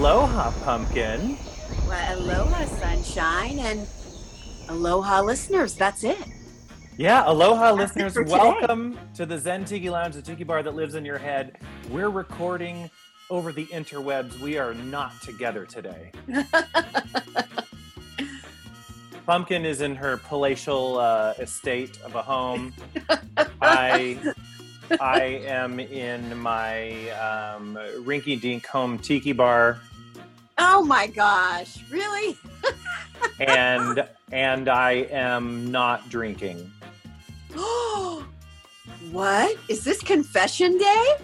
Aloha, pumpkin. Well, aloha, sunshine, and aloha, listeners. That's it. Yeah, aloha, That's listeners. today. Welcome to the Zen Tiki Lounge, the tiki bar that lives in your head. We're recording over the interwebs. We are not together today. Pumpkin is in her palatial uh, estate of a home. I I am in my um, rinky-dink home tiki bar, Oh my gosh! Really? and and I am not drinking. what is this confession day?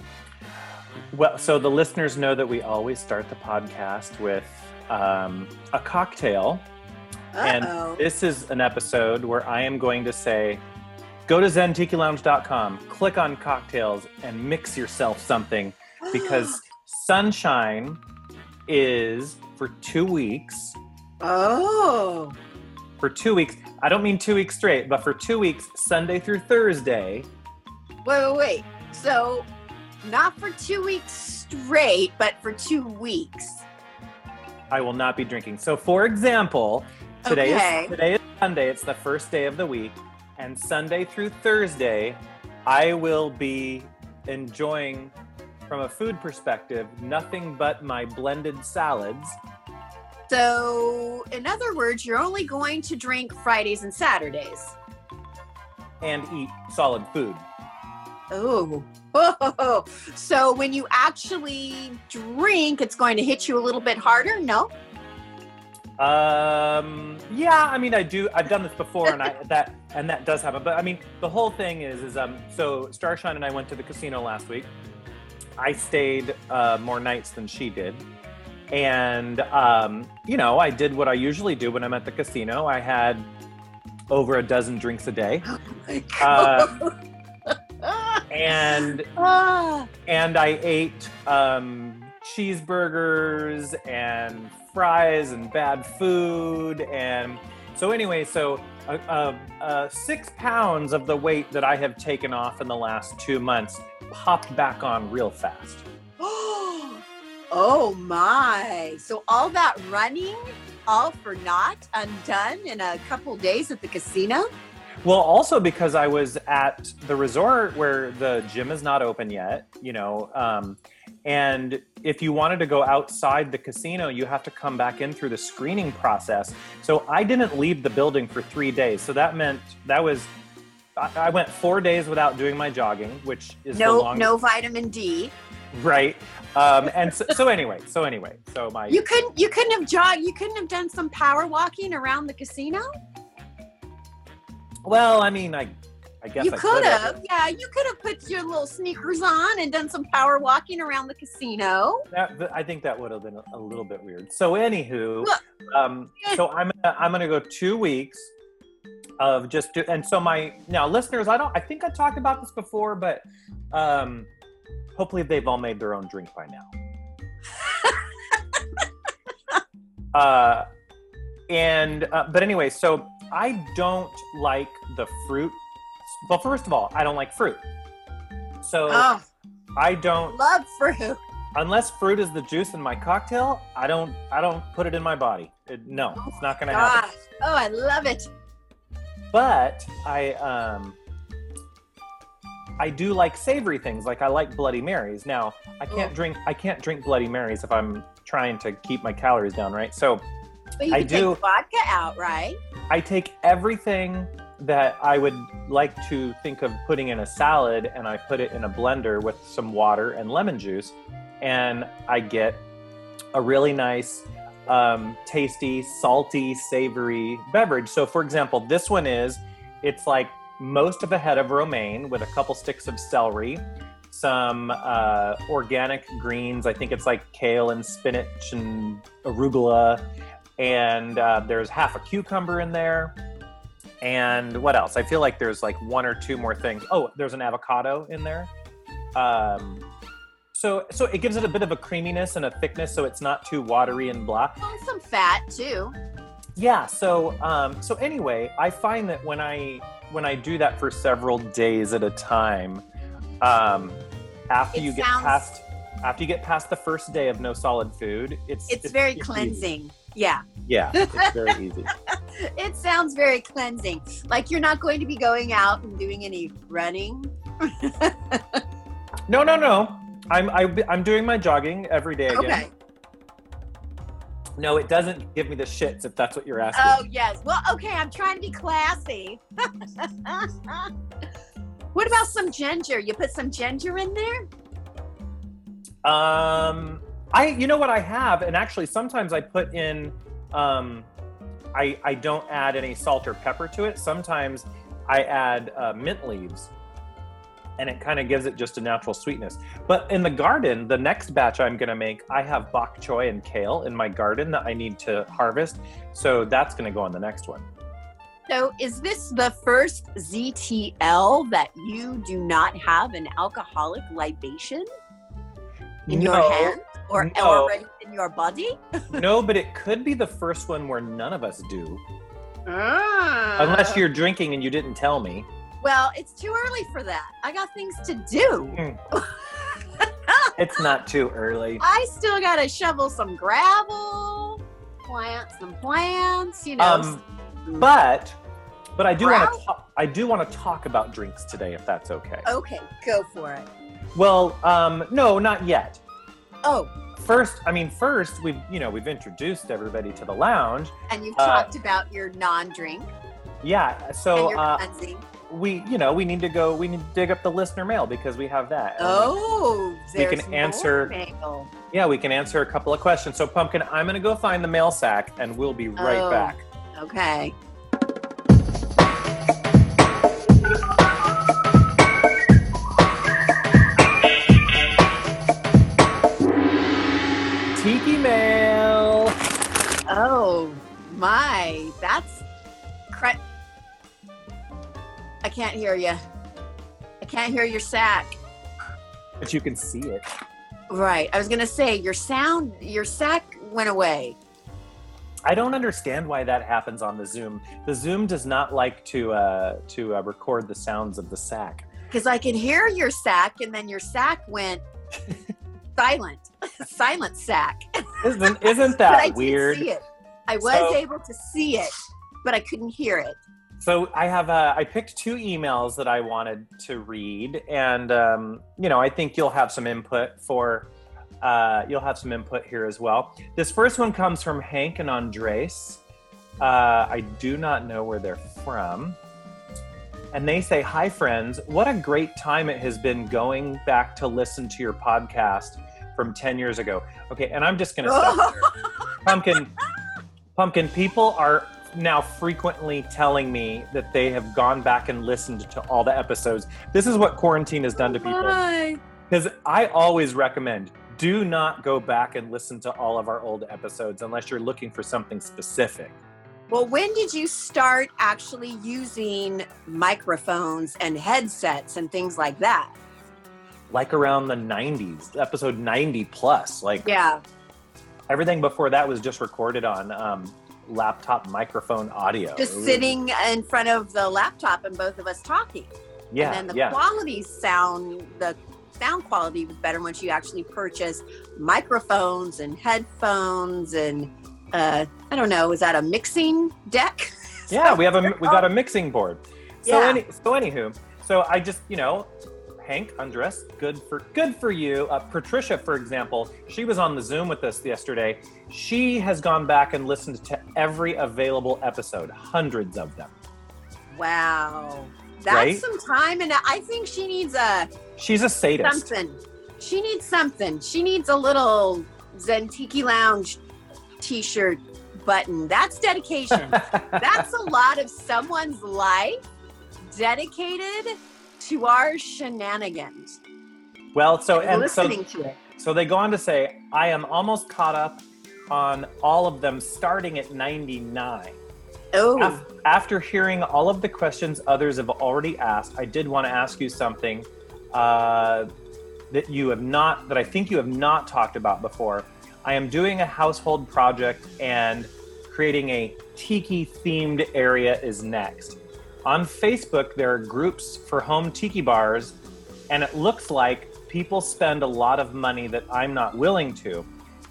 Well, so the listeners know that we always start the podcast with um, a cocktail. And Uh-oh. this is an episode where I am going to say, go to zentikilounge.com, click on cocktails, and mix yourself something because Sunshine is for two weeks. oh, For two weeks, I don't mean two weeks straight, but for two weeks, Sunday through Thursday, wait, wait, wait. So, not for two weeks straight, but for two weeks. I will not be drinking. So, for example, today Okay. is today is Sunday. It's the first day of the week, and Sunday through Thursday, I will be enjoying, from a food perspective, nothing but my blended salads. So, in other words, you're only going to drink Fridays and Saturdays. And eat solid food. Oh. So when you actually drink, it's going to hit you a little bit harder? No? Um, yeah, I mean, I do. I've done this before, and I that and that does happen. But I mean, the whole thing is, is um, so Starshine and I went to the casino last week. I stayed uh, more nights than she did, and um, you know, I did what I usually do when I'm at the casino. I had over a dozen drinks a day, Oh my Uh, and Ah. and I ate um, cheeseburgers and fries and bad food and so anyway so uh, uh, uh, six pounds of the weight that I have taken off in the last two months popped back on real fast. oh my. So all that running, all for naught, undone in a couple days at the casino? Well, also because I was at the resort where the gym is not open yet, you know, um, and if you wanted to go outside the casino, you have to come back in through the screening process. So I didn't leave the building for three days. So that meant that was, I, went four days without doing my jogging, which is No, longest, no vitamin D. right? Um, and so, so anyway, so anyway, so my You couldn't you couldn't have jogged, you couldn't have done some power walking around the casino? well, I mean, I, I guess you I could could've. have. Yeah, you could have put your little sneakers on and done some power walking around the casino. That, I think that would have been a, a little bit weird. So, anywho, um, so I'm gonna, I'm gonna go two weeks of just do, and so my now listeners, I don't, I think I talked about this before, but um, hopefully they've all made their own drink by now. uh, and uh, but anyway, so I don't like the fruit. Well, first of all, I don't like fruit. So Oh, I don't love fruit. unless fruit is the juice in my cocktail, I don't I don't put it in my body. It, no, it's not going to happen. Oh, I love it. But I um I do like savory things. Like I like Bloody Marys. Now, I can't drink I can't drink Bloody Marys if I'm trying to keep my calories down, right? So, But you I do- take vodka out, right? I take everything that I would like to think of putting in a salad and I put it in a blender with some water and lemon juice and I get a really nice um, tasty, salty, savory beverage. So for example, this one is it's like most of a head of romaine with a couple sticks of celery, some uh, organic greens. I think it's like kale and spinach and arugula and uh, there's half a cucumber in there. And what else? I feel like there's like one or two more things. Oh, there's an avocado in there. Um, so so it gives it a bit of a creaminess and a thickness, so it's not too watery and blah. And some fat too. Yeah. So um, so anyway, I find that when I when I do that for several days at a time, um, after It you get past after you get past the first day of no solid food, it's It's very easy. cleansing. Yeah. Yeah, it's very easy. It sounds very cleansing. Like you're not going to be going out and doing any running. No, no, no. I'm I, I'm doing my jogging every day again. Okay. No, it doesn't give me the shits if that's what you're asking. Oh yes. Well, okay. I'm trying to be classy. what about some ginger? You put some ginger in there? Um, I you know what I have, and actually sometimes I put in, um, I I don't add any salt or pepper to it. Sometimes I add uh, mint leaves, and it kind of gives it just a natural sweetness. But in the garden, the next batch I'm gonna make, I have bok choy and kale in my garden that I need to harvest, so that's gonna go on the next one. So, is this the first ZTL that you do not have an alcoholic libation in your hand or no. already in your body? no, but it could be the first one where none of us do, Ah. unless you're drinking and you didn't tell me. Well, it's too early for that. I got things to do. It's not too early. I still got to shovel some gravel, plant some plants, you know. Um, but but I do want to talk, I do want to talk about drinks today if that's okay. okay, go for it. Well, um, no, not yet. Oh, First, I mean, first we've you know we've introduced everybody to the lounge. and you've Uh, talked about your non-drink Yeah, so your uh, cleansing. We you know we need to go we need to dig up the listener mail because we have that. Oh, we can answer- mail. Yeah, we can answer a couple of questions. So, Pumpkin, I'm gonna go find the mail sack and we'll be right Oh. back. Okay. Tiki mail. Oh my, that's I can't hear you. I can't hear your sack. But you can see it. Right. I was gonna say your sound, your sack went away. I don't understand why that happens on the Zoom. The Zoom does not like to uh, to uh, record the sounds of the sack. because I could hear your sack, and then your sack went silent, silent sack. Isn't isn't but I that weird? did see it. I was So- able to see it, but I couldn't hear it. So I have uh, I picked two emails that I wanted to read, and um, you know I think you'll have some input for uh, you'll have some input here as well. This first one comes from Hank and Andres. Uh, I do not know where they're from. And they say, Hi, friends. What a great time it has been going back to listen to your podcast from 10 years ago. Okay, and I'm just going to stop there. Pumpkin, Pumpkin, people are now frequently telling me that they have gone back and listened to all the episodes. This is what quarantine has done to people. Because I always recommend do not go back and listen to all of our old episodes unless you're looking for something specific. Well, when did you start actually using microphones and headsets and things like that? Like around the 90s, episode 90 plus. Like Yeah. everything before that was just recorded on um, laptop microphone audio. Just It sitting in front of the laptop and both of us talking. Yeah, and then the yeah. quality sound the sound quality was better once you actually purchased microphones and headphones and uh i don't know is that a mixing deck Yeah, we have a we got a mixing board. So Yeah. any so anywho, so I just you know, Hank Andres, good for good for you. Uh, Patricia, for example, she was on the Zoom with us yesterday. She has gone back and listened to every available episode, hundreds of them. wow that's Right? some time and i think she needs a She's a sadist. something she needs something she needs a little zentiki lounge t-shirt button that's dedication that's a lot of someone's life dedicated to our shenanigans well, so and and so to it. So they go on to say, I am almost caught up on all of them starting at 99. Oh, Af- After hearing all of the questions others have already asked, I did want to ask you something uh, that you have not, that I think you have not talked about before. I am doing a household project and creating a tiki themed area is next. On Facebook, there are groups for home tiki bars, and it looks like people spend a lot of money that I'm not willing to.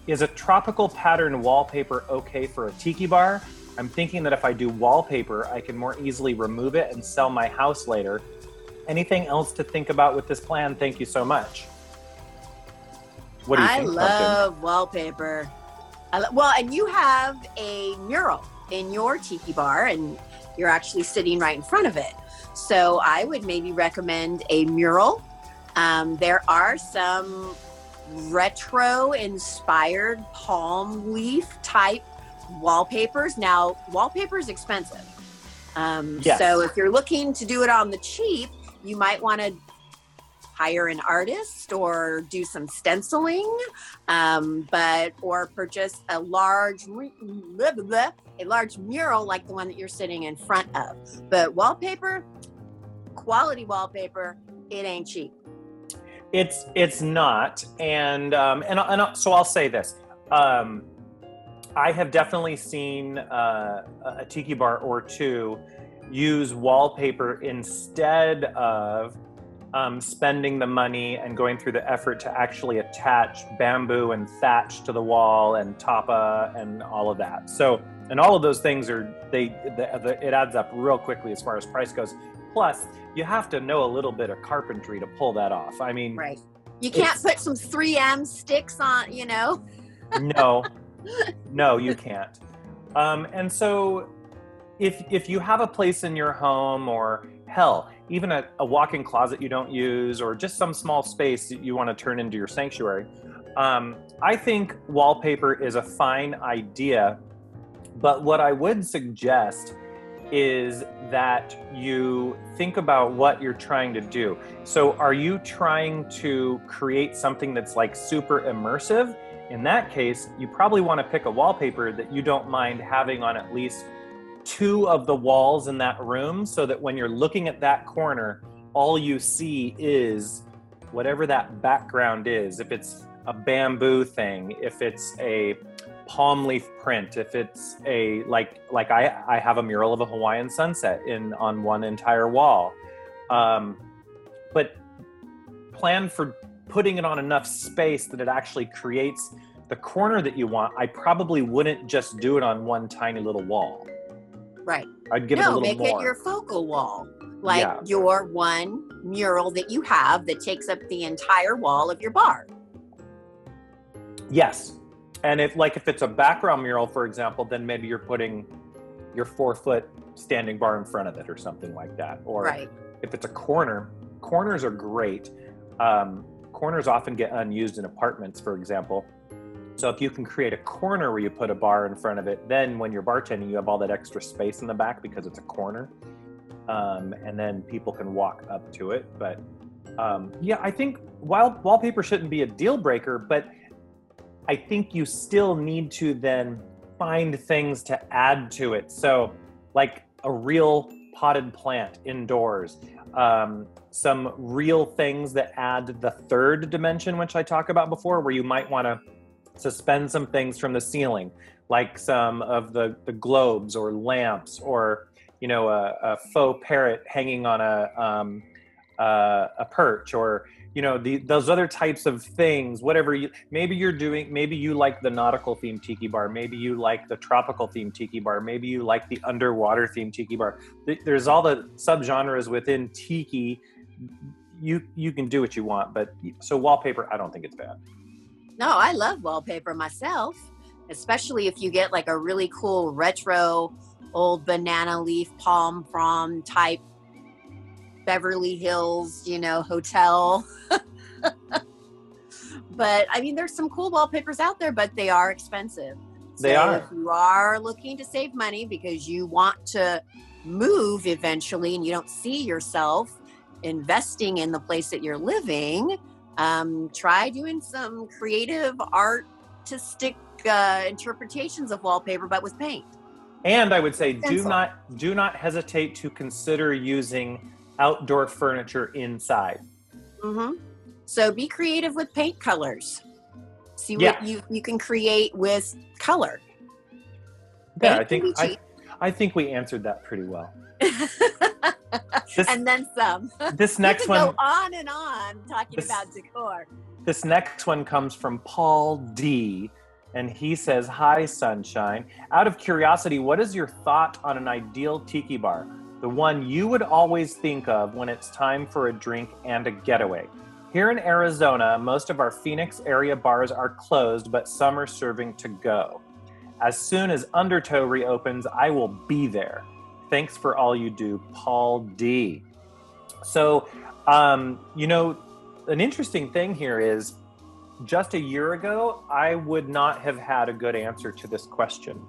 Is a tropical pattern wallpaper okay for a tiki bar? I'm thinking that if I do wallpaper, I can more easily remove it and sell my house later. Anything else to think about with this plan? Thank you so much. What do you I think? I love Pumpkin? wallpaper. I lo- well, and you have a mural in your tiki bar, and you're actually sitting right in front of it. So I would maybe recommend a mural. Um, there are some retro inspired palm leaf type wallpapers. Now, wallpaper is expensive. Um, yes. So if you're looking to do it on the cheap, you might want to hire an artist or do some stenciling, um, but or purchase a large a large mural like the one that you're sitting in front of. But wallpaper, quality wallpaper, it ain't cheap. It's it's not, and um, and and so I'll say this. Um, I have definitely seen uh, a tiki bar or two use wallpaper instead of um, spending the money and going through the effort to actually attach bamboo and thatch to the wall and tapa and all of that. So, and all of those things are they the, the, it adds up real quickly as far as price goes. Plus, you have to know a little bit of carpentry to pull that off. I mean, right? You can't put some 3M sticks on, you know. no, no, you can't. Um, and so, if if you have a place in your home or hell, even a, a walk-in closet you don't use, or just some small space that you want to turn into your sanctuary, um, I think wallpaper is a fine idea. But what I would suggest is that you think about what you're trying to do. So, are you trying to create something that's like super immersive? In that case, you probably want to pick a wallpaper that you don't mind having on at least two of the walls in that room so that when you're looking at that corner, all you see is whatever that background is. If it's a bamboo thing, if it's a palm leaf print if it's a like like i i have a mural of a hawaiian sunset in on one entire wall. Um, but plan for putting it on enough space that it actually creates the corner that you want. I probably wouldn't just do it on one tiny little wall right i'd give no, it a little make more it your focal wall like yeah. your one mural that you have that takes up the entire wall of your bar yes and if like if it's a background mural, for example, then maybe you're putting your four foot standing bar in front of it or something like that. Or right. if it's a corner, corners are great. Um, corners often get unused in apartments, for example. So if you can create a corner where you put a bar in front of it, then when you're bartending, you have all that extra space in the back because it's a corner, um, and then people can walk up to it. But um, yeah, I think wall- wallpaper shouldn't be a deal breaker, but I think you still need to then find things to add to it. So, like a real potted plant indoors, um, some real things that add the third dimension, which I talked about before, where you might want to suspend some things from the ceiling, like some of the, the globes or lamps, or you know, a, a faux parrot hanging on a um, uh, a perch, or you know the, those other types of things whatever you maybe you're doing maybe you like the nautical theme tiki bar maybe you like the tropical theme tiki bar maybe you like the underwater theme tiki bar. There's all the subgenres within tiki. You you can do what you want but so wallpaper i don't think it's bad no i love wallpaper myself especially if you get like a really cool retro old banana leaf palm frond type Beverly Hills, you know, hotel. but I mean, there's some cool wallpapers out there, but they are expensive. They so are. If you are looking to save money because you want to move eventually and you don't see yourself investing in the place that you're living, um, try doing some creative artistic uh, interpretations of wallpaper, but with paint. And I would say, Pencil. do not do not hesitate to consider using outdoor furniture inside. Mm-hmm. So be creative with paint colors. See what you, you can create with color. Paint yeah, I think I, I think we answered that pretty well. This, and then some. this next one go on and on talking This- about decor. This next one comes from Paul D. And he says, Hi, Sunshine. Out of curiosity, what is your thought on an ideal tiki bar? The one you would always think of when it's time for a drink and a getaway. Here in Arizona, most of our Phoenix area bars are closed, but some are serving to go. As soon as Undertow reopens, I will be there. Thanks for all you do, Paul D. So, um, you know, an interesting thing here is just a year ago, I would not have had a good answer to this question.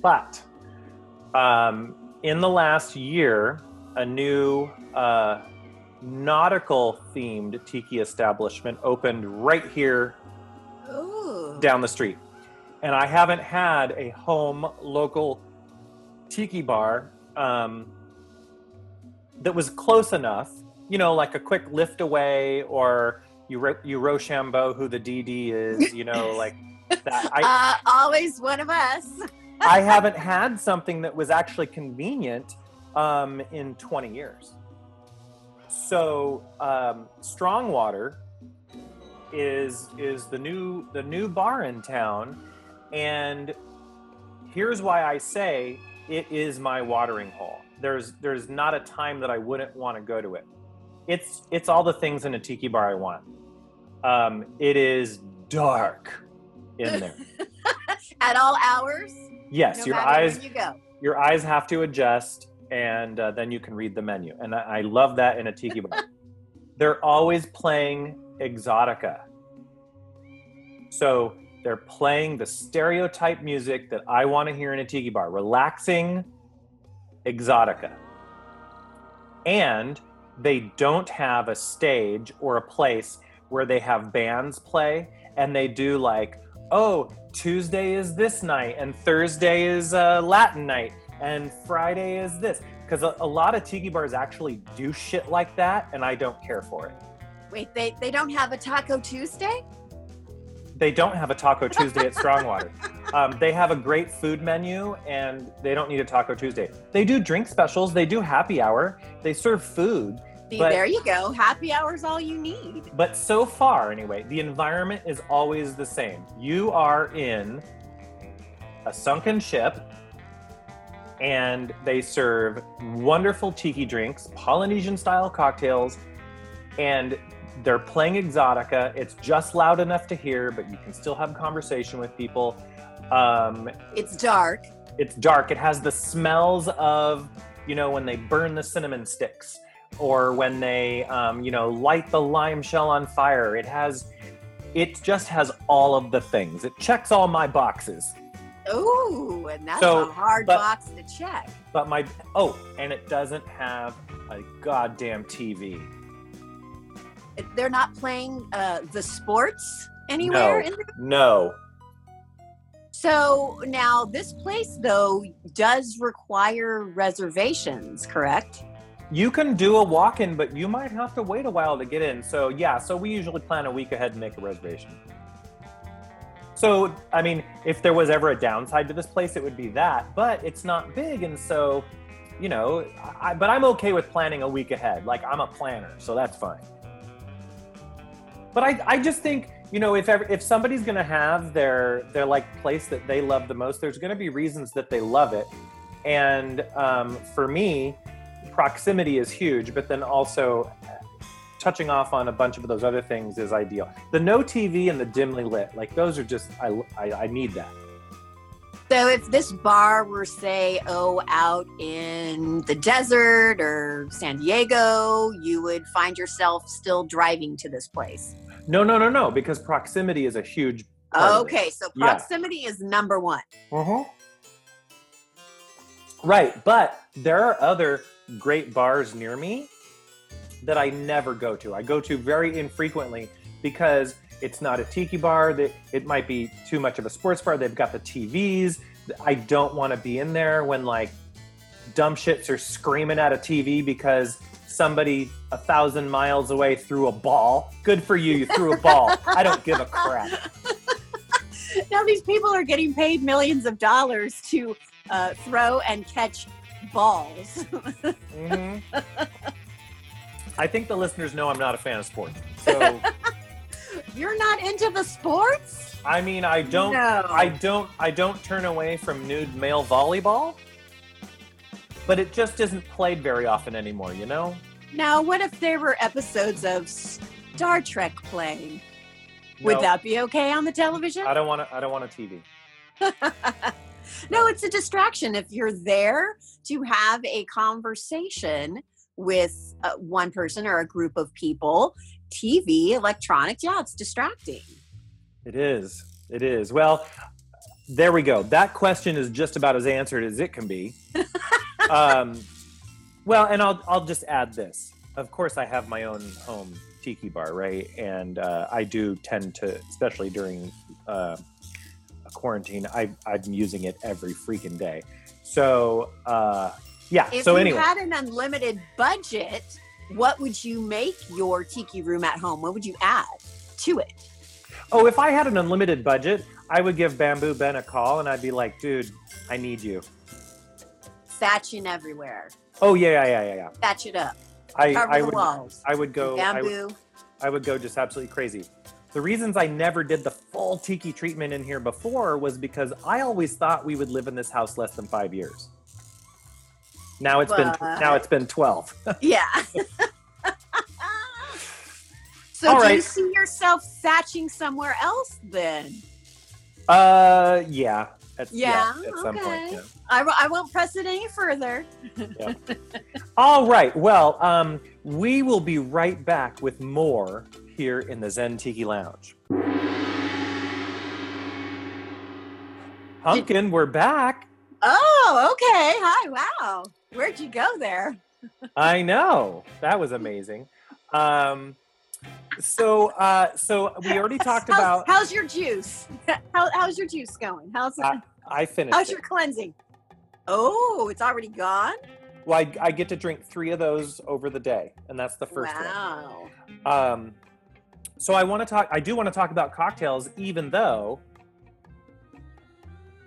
But um, in the last year, a new uh, nautical themed tiki establishment opened right here Ooh. down the street. And I haven't had a home local tiki bar um, that was close enough, you know, like a quick lift away or you, Ro- you Rochambeau, who the DD is, you know, like that. I, uh, always one of us. I haven't had something that was actually convenient um, in 20 years. So um, Strongwater is is the new the new bar in town, and here's why I say it is my watering hole. There's there's not a time that I wouldn't want to go to it. It's it's all the things in a tiki bar I want. Um, it is dark in there. At all hours. Yes, no your eyes you go. your eyes have to adjust and uh, then you can read the menu and I, I love that in a tiki bar they're always playing exotica so they're playing the stereotype music that i want to hear in a tiki bar relaxing exotica. And they don't have a stage or a place where they have bands play and they do like oh tuesday is this night and thursday is uh, latin night and friday is this. Because a, a lot of tiki bars actually do shit like that and i don't care for it. Wait, they, they don't have a Taco Tuesday? They don't have a taco tuesday at strongwater um, they have a great food menu and they don't need a taco tuesday they do drink specials they do happy hour they serve food See, But- there you go. Happy hour is all you need. But so far, anyway, the environment is always the same. You are in a sunken ship, and they serve wonderful tiki drinks, Polynesian style cocktails, and they're playing exotica. It's just loud enough to hear, but you can still have conversation with people. Um, It's dark. it's dark. It has the smells of, you know, when they burn the cinnamon sticks or when they, um, you know, light the lime shell on fire. It has, it just has all of the things. It checks all my boxes. Ooh, and that's So, a hard but- box to check. But my, oh, and it doesn't have a goddamn TV. They're not playing uh, the sports anywhere. No. In the- No. so now this place though does require reservations, correct? You can do a walk in, but you might have to wait a while to get in. So, yeah, so we usually plan a week ahead and make a reservation. So, I mean, if there was ever a downside to this place, it would be that, but it's not big. And so, you know, I, but I'm okay with planning a week ahead. Like, I'm a planner, so that's fine. But I, I just think, you know, if ever, if somebody's to have their, their like place that they love the most, there's to be reasons that they love it. And um, for me, proximity is huge, but then also touching off on a bunch of those other things is ideal. The no TV and the dimly lit, like those are just I I, I need that. So if this bar were, say, oh, out in the desert or San Diego, you would find yourself still driving to this place. No, no, no, no, because proximity is a huge. part of it. Okay, so Yeah. proximity is number one. Uh-huh. Right, but there are other great bars near me that I never go to. I go to very infrequently because it's not a tiki bar. That it might be too much of a sports bar. They've got the TVs. I don't want to be in there when like dumb shits are screaming at a TV because somebody a thousand miles away threw a ball. Good for you, you threw a ball. I don't give a crap. now these people are getting paid millions of dollars to uh, throw and catch balls. Mhm. I think the listeners know I'm not a fan of sports. So You're not into the sports? I mean, I don't, No. I don't, I don't turn away from nude male volleyball, but it just isn't played very often anymore. You know? Now, what if there were episodes of Star Trek playing? Would that be okay on the television? I don't want to. I don't want a TV. no, it's a distraction. If you're there to have a conversation with uh, one person or a group of people, TV, electronic. yeah, it's distracting. It is. It is. Well, there we go. That question is just about as answered as it can be. um, well, and I'll I'll just add this. Of course, I have my own home tiki bar, right? And uh, I do tend to, especially during uh, a quarantine, I I'm using it every freaking day. So uh, yeah. If so you anyway, had an unlimited budget, what would you make your tiki room at home? What would you add to it? oh, if I had an unlimited budget, I would give Bamboo Ben a call, and I'd be like, dude, I need you. Thatching everywhere. Oh yeah, yeah, yeah, yeah, yeah. Thatch it up. I Cover I would walls. I would go. I would- Bamboo. I would go just absolutely crazy. The reasons I never did the full tiki treatment in here before was because I always thought we would live in this house less than five years. Now it's been now it's been twelve. Yeah. so All do you see yourself thatching somewhere else then? uh, yeah. At, Yeah, at some okay. point. Yeah. I, w- I won't press it any further. All right. Well, um, we will be right back with more here in the Zen Tiki Lounge. Pumpkin, we're back. Oh, okay. Hi. Wow. Where'd you go there? I know that was amazing. Um, so, uh, so we already talked how's, about. how's your juice? How, how's your juice going? How's I- I finished. how's it. your cleansing? Oh, it's already gone. Well, I, I get to drink three of those over the day, and that's the first wow. one. Um, so I want to talk. I do want to talk about cocktails, even though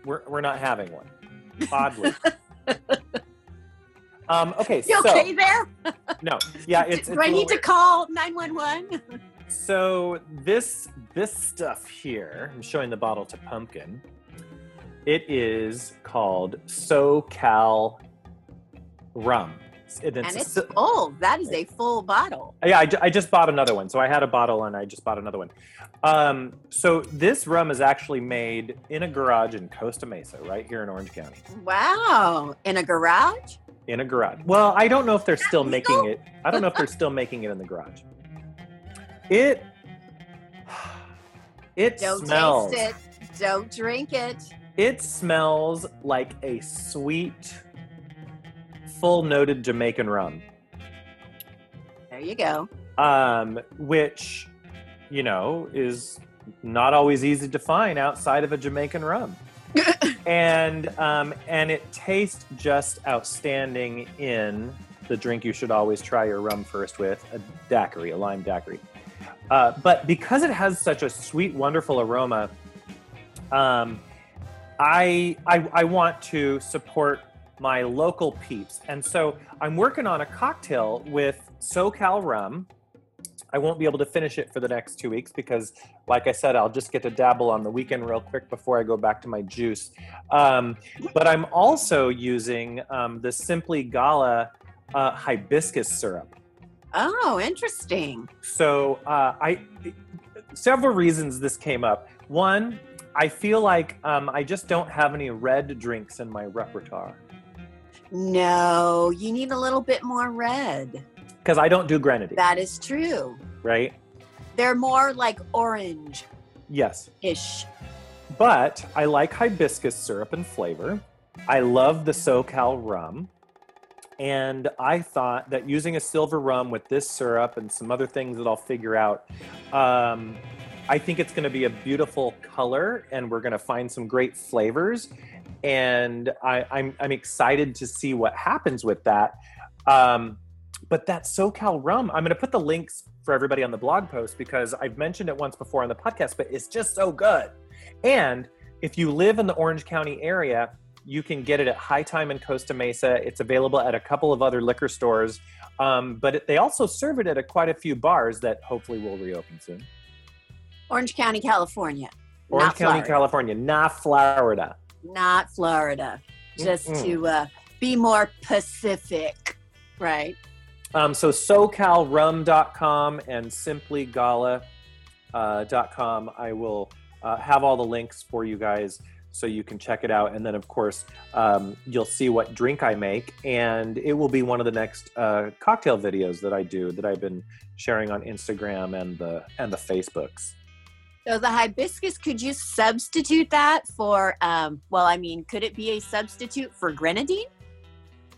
we're we're not having one. Oddly. Um, okay. You so okay there? no, yeah, it's. Do it's I a need little to call nine one one? So this this stuff here, I'm showing the bottle to Pumpkin. It is called SoCal Rum. And And it's, it's full. That is a full bottle. yeah, I, I just bought another one. So I had a bottle and I just bought another one. Um, so this rum is actually made in a garage in Costa Mesa, right here in Orange County. Wow. In a garage? In a garage. Well, I don't know if they're still making it. I don't know if they're still making it in the garage. It it Don't smells. taste it. Don't drink it. It smells like a sweet, full noted Jamaican rum. There you go. Um, which, you know, is not always easy to find outside of a Jamaican rum. And um, and it tastes just outstanding in the drink you should always try your rum first with, a daiquiri, a lime daiquiri. Uh, but because it has such a sweet, wonderful aroma, um, I, I I want to support my local peeps, and so I'm working on a cocktail with SoCal rum. I won't be able to finish it for the next two weeks because, like I said, I'll just get to dabble on the weekend real quick before I go back to my juice. Um, but I'm also using um, the Simply Gala uh, hibiscus syrup. Oh, interesting. So uh, I several reasons this came up. One, I feel like um, I just don't have any red drinks in my repertoire No, you need a little bit more red. Because I don't do grenadine, That is true. right? They're more like orange Yes, ish. but I like hibiscus syrup and flavor. I love the SoCal rum. And I thought that using a silver rum with this syrup and some other things that I'll figure out, um, I think it's going to be a beautiful color and we're going to find some great flavors. And I, I'm, I'm excited to see what happens with that. Um, but that SoCal rum, I'm going to put the links for everybody on the blog post because I've mentioned it once before on the podcast, but it's just so good. And if you live in the Orange County area, You can get it at Hi-Time in Costa Mesa. It's available at a couple of other liquor stores, um, but it, they also serve it at a, quite a few bars that hopefully will reopen soon. Orange County, California. Orange Not County, Florida. California, not Florida. Not Florida. Just Mm-mm. to uh, be more Pacific, right? Um, so SoCalRum.com and SimplyGala.com. Uh. I will uh, have all the links for you guys so you can check it out. And then, of course, um, you'll see what drink I make, and it will be one of the next uh, cocktail videos that I do that I've been sharing on Instagram and the and the Facebooks. So the hibiscus, could you substitute that for? Um, well, I mean, could it be a substitute for grenadine?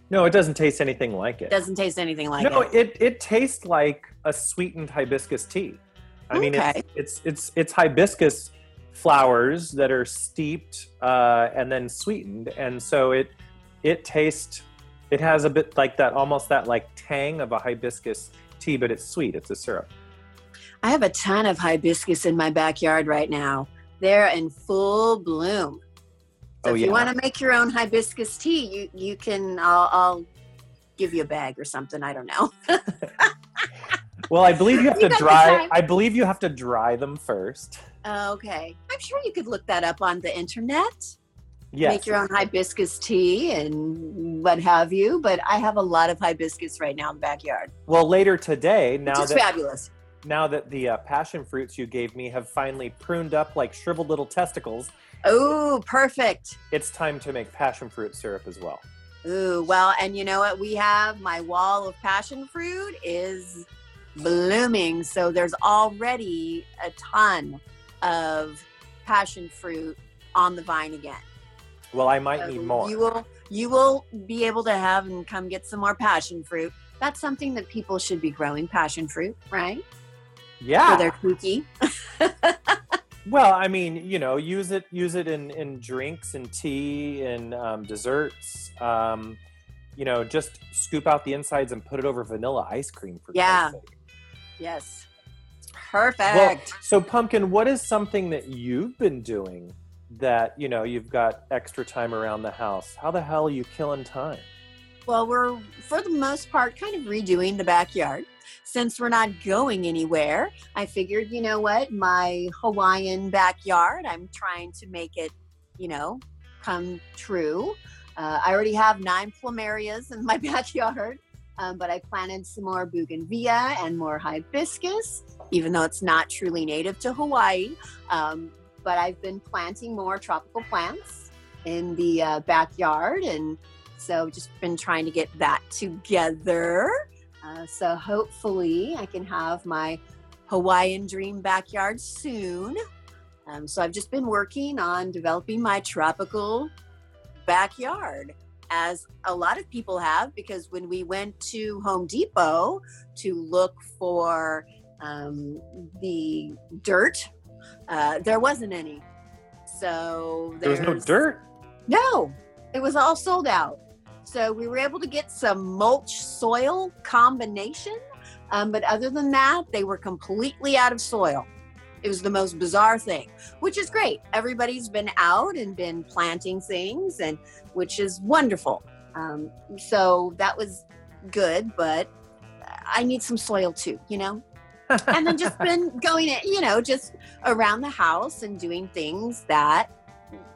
No, it doesn't taste anything like it. Doesn't taste anything like no, it. No, it it tastes like a sweetened hibiscus tea. I mean, it's, it's it's it's hibiscus flowers that are steeped uh, and then sweetened, and so it it tastes. It has a bit like that, almost that like tang of a hibiscus tea, but it's sweet. It's a syrup. I have a ton of hibiscus in my backyard right now. They're in full bloom. So Oh, if yeah. you want to make your own hibiscus tea, you you can. I'll, I'll give you a bag or something. I don't know. Well, I believe you have You to dry. I believe you have to dry them first. okay, I'm sure you could look that up on the internet. Yes. Make your own hibiscus tea and what have you. But I have a lot of hibiscus right now in the backyard. Well, later today, now that fabulous. now that the uh, passion fruits you gave me have finally pruned up like shriveled little testicles, Oh, perfect. it's time to make passion fruit syrup as well. Ooh, well, and you know what? We have my wall of passion fruit is blooming. So there's already a ton of passion fruit on the vine again. Well, I might So need more. You will you will be able to have and come get some more passion fruit. That's something that people should be growing passion fruit, right? yeah. For their cookie. Well, I mean, you know, use it use it in in drinks and tea and um, desserts. Um, you know, just scoop out the insides and put it over vanilla ice cream for Yeah. Yes. Perfect. Well, so pumpkin, what is something that you've been doing that you know you've got extra time around the house? How the hell are you killing time? Well, we're for the most part kind of redoing the backyard. Since we're not going anywhere, I figured, you know what, my Hawaiian backyard, I'm trying to make it, you know, come true. Uh, I already have nine plumerias in my backyard, um, but I planted some more bougainvillea and more hibiscus, even though it's not truly native to Hawaii. Um, but I've been planting more tropical plants in the uh, backyard and so just been trying to get that together. Uh, so hopefully I can have my Hawaiian dream backyard soon. Um, so I've just been working on developing my tropical backyard, as a lot of people have, because when we went to Home Depot to look for um, the dirt, uh, there wasn't any. So There was no dirt. no, it was all sold out. So we were able to get some mulch soil combination. Um, but other than that, they were completely out of soil. It was the most bizarre thing, which is great. Everybody's been out and been planting things, and which is wonderful. Um, so that was good, but I need some soil too, you know? and then just been going, you know, just around the house and doing things that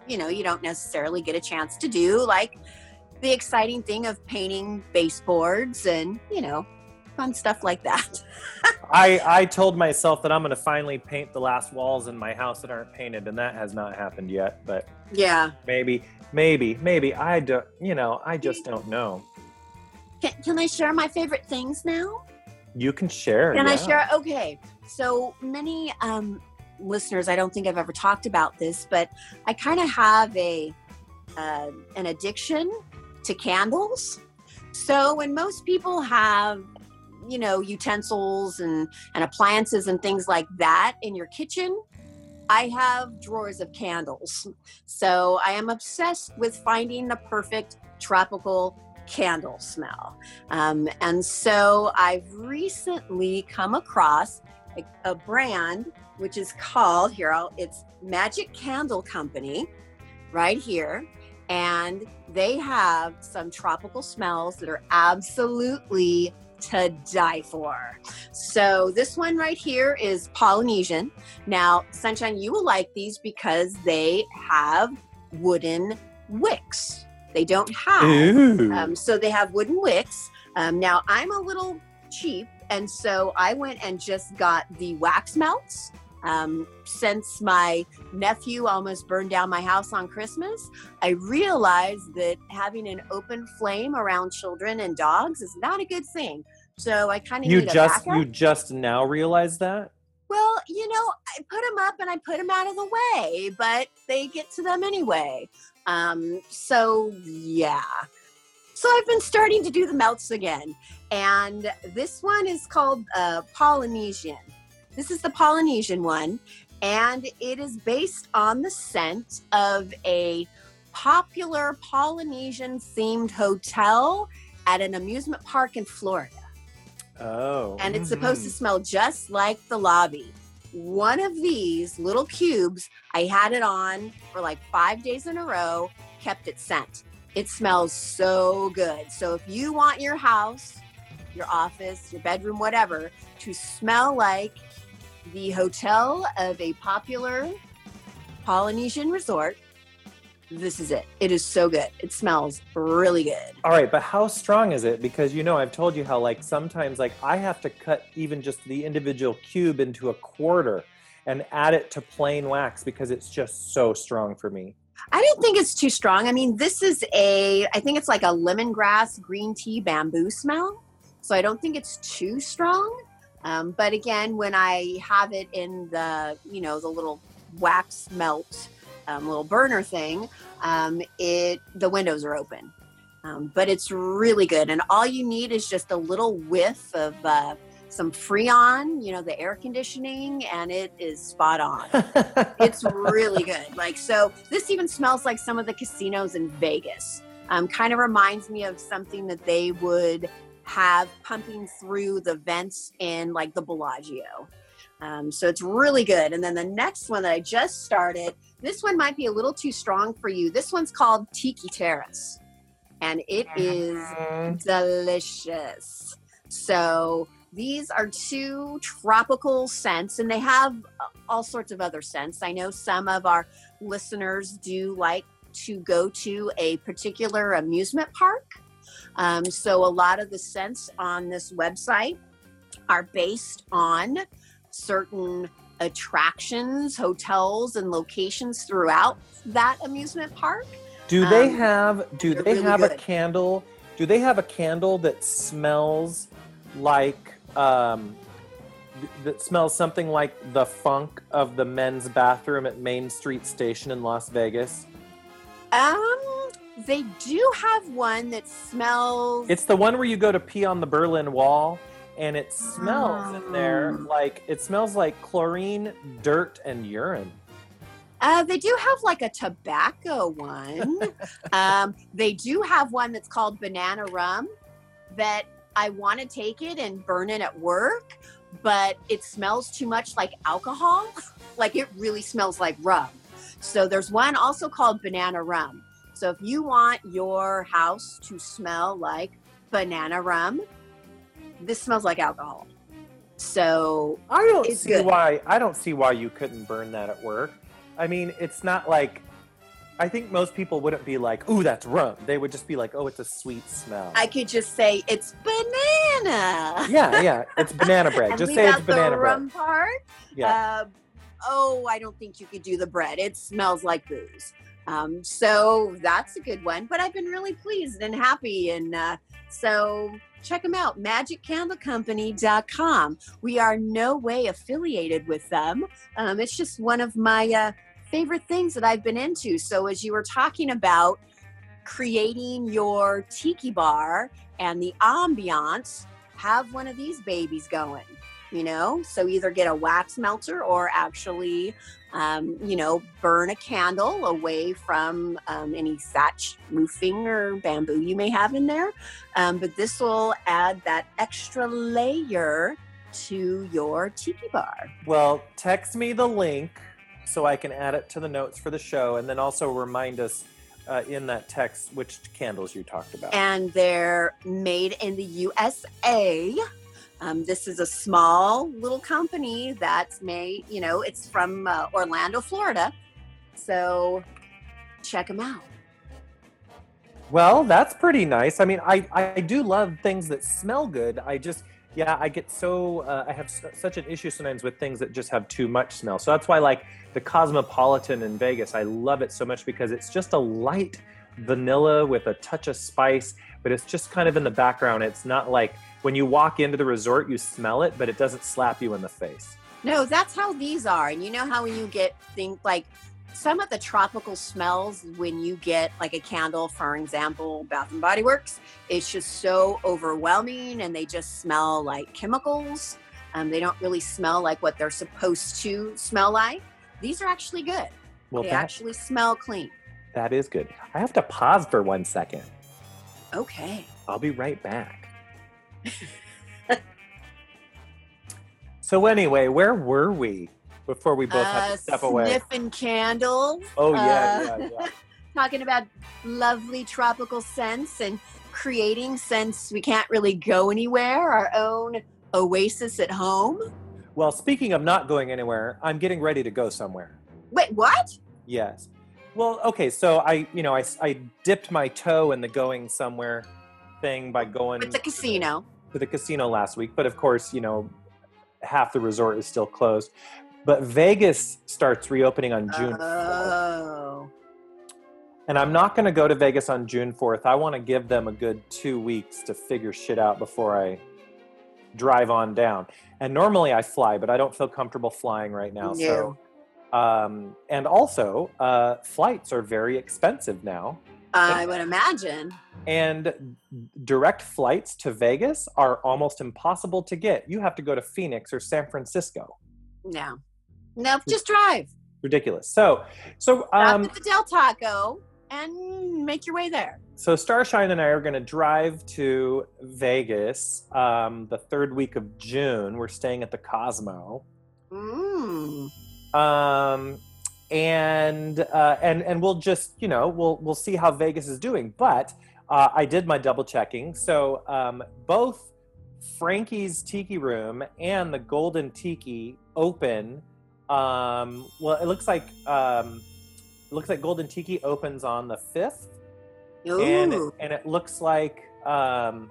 you know you don't necessarily get a chance to do like the exciting thing of painting baseboards and you know fun stuff like that I I told myself that I'm going to finally paint the last walls in my house that aren't painted, and that has not happened yet. But yeah maybe, maybe, maybe I don't. You know, I just don't know. can, can i share my favorite things now You can share. Can I share? Okay. So many um, listeners, I don't think I've ever talked about this, but I kind of have a uh, an addiction to candles. So when most people have, you know, utensils and and appliances and things like that in your kitchen, I have drawers of candles. So I am obsessed with finding the perfect tropical candle smell. Um, and so I've recently come across a, a brand which is called here. I'll, it's Magic Candle Company, right here, and they have some tropical smells that are absolutely to die for. So this one right here is Polynesian. Now, Sunshine, you will like these because they have wooden wicks. They don't have. Um, so they have wooden wicks. Um, now I'm a little cheap, and so I went and just got the wax melts. Um, since my nephew almost burned down my house on Christmas, I realized that having an open flame around children and dogs is not a good thing. So I kind of you just you just now realize that? Well, you know, I put them up and I put them out of the way, but they get to them anyway. Um, so yeah. So I've been starting to do the melts again, and this one is called uh, Polynesian. This is the Polynesian one, and it is based on the scent of a popular Polynesian themed hotel at an amusement park in Florida Oh. and it's supposed to mm-hmm. smell just like the lobby. One of these little cubes, I had it on for like five days in a row, kept it scent. It smells so good. So if you want your house, your office, your bedroom, whatever, to smell like the hotel of a popular Polynesian resort, this is it. It is so good. It smells really good. All right, but how strong is it? Because you know, I've told you how like sometimes like I have to cut even just the individual cube into a quarter and add it to plain wax because it's just so strong for me. I don't think it's too strong. I mean, this is a, I think it's like a lemongrass green tea bamboo smell. So I don't think it's too strong. Um, but again, when I have it in the, you know, the little wax melt, um, little burner thing, um, it the windows are open. Um, but it's really good, and all you need is just a little whiff of uh, some Freon, you know, the air conditioning, and it is spot on it's really good. Like so, this even smells like some of the casinos in Vegas. Um, kind of reminds me of something that they would have pumping through the vents in like the Bellagio. Um, so it's really good. And then the next one that I just started, this one might be a little too strong for you. This one's called Tiki Terrace, and it is Mhm. delicious. So these are two tropical scents, and they have uh, all sorts of other scents. I know some of our listeners do like to go to a particular amusement park. Um, so a lot of the scents on this website are based on certain attractions, hotels, and locations throughout that amusement park. Do they Um, have do they're really have a candle? Do they have a candle that smells like um that smells something like the funk of the men's bathroom at Main Street Station in Las Vegas? Um, they do have one that smells. It's the one where you go to pee on the Berlin Wall and it smells in there Oh. like it smells like chlorine, dirt and urine. Uh, they do have like a tobacco one. um, they do have one that's called banana rum that I want to take it and burn it at work, but it smells too much like alcohol. like it really smells like rum. So there's one also called banana rum. So if you want your house to smell like banana rum, this smells like alcohol. So I don't see good. why I don't see why you couldn't burn that at work. I mean, it's not like I think most people wouldn't be like, "Ooh, that's rum." They would just be like, "Oh, it's a sweet smell." I could just say it's banana. yeah, yeah, it's banana bread. Just say it's out the banana bread. rum part. Yeah. Uh, oh, I don't think you could do the bread. It smells like booze. Um, so that's a good one. But I've been really pleased and happy. And uh, so check them out magiccandlecompany.com. We are no way affiliated with them. Um, it's just one of my uh, favorite things that I've been into. So as you were talking about creating your tiki bar and the ambiance, have one of these babies going you know so either get a wax melter or actually um, you know burn a candle away from um, any thatch roofing or bamboo you may have in there um, but this will add that extra layer to your tiki bar Well, text me the link so I can add it to the notes for the show, and then also remind us uh, in that text which candles you talked about. and they're made in the USA. Um, this is a small little company that's made, you know, it's from uh, Orlando, Florida. So check them out. Well, that's pretty nice. I mean, I, I do love things that smell good. I just, yeah, I get so, uh, I have s- such an issue sometimes with things that just have too much smell. So that's why, like, the Cosmopolitan in Vegas, I love it so much because it's just a light vanilla with a touch of spice, but it's just kind of in the background. It's not like when you walk into the resort, you smell it, but it doesn't slap you in the face. No, that's how these are. And you know how when you get things like some of the tropical smells when you get like a candle, for example, Bath and Body Works, it's just so overwhelming and they just smell like chemicals. Um, they don't really smell like what they're supposed to smell like. These are actually good. Well, they that, actually smell clean. that is good. I have to pause for one second. Okay. I'll be right back. so anyway, where were we before we both had Uh, to step away? Sniffing candles. Oh yeah, uh, yeah, yeah. talking about lovely tropical scents and creating since we can't really go anywhere our own oasis at home Well, speaking of not going anywhere, I'm getting ready to go somewhere. wait what Yes. Well, okay. So I, you know, I, I dipped my toe in the going somewhere thing by going with the casino to the casino last week, but of course, you know, half the resort is still closed. But Vegas starts reopening on June 4th. oh And I'm not going to go to Vegas on June 4th. I want to give them a good two weeks to figure shit out before I drive on down. And normally I fly, but I don't feel comfortable flying right now. So, um, and also, uh, flights are very expensive now. i would imagine And direct flights to Vegas are almost impossible to get. You have to go to Phoenix or San Francisco. no no just drive Ridiculous. So, so stop um, at the del taco and make your way there So Starshine and I are going to drive to Vegas um, the third week of June. We're staying at the Cosmo, mm. Um, and uh, and and we'll just you know we'll we'll see how Vegas is doing. But uh, I did my double checking. So um, both Frankie's Tiki Room and the Golden Tiki open. Um, well, it looks like um, it looks like Golden Tiki opens on the fifth and it, and it looks like um,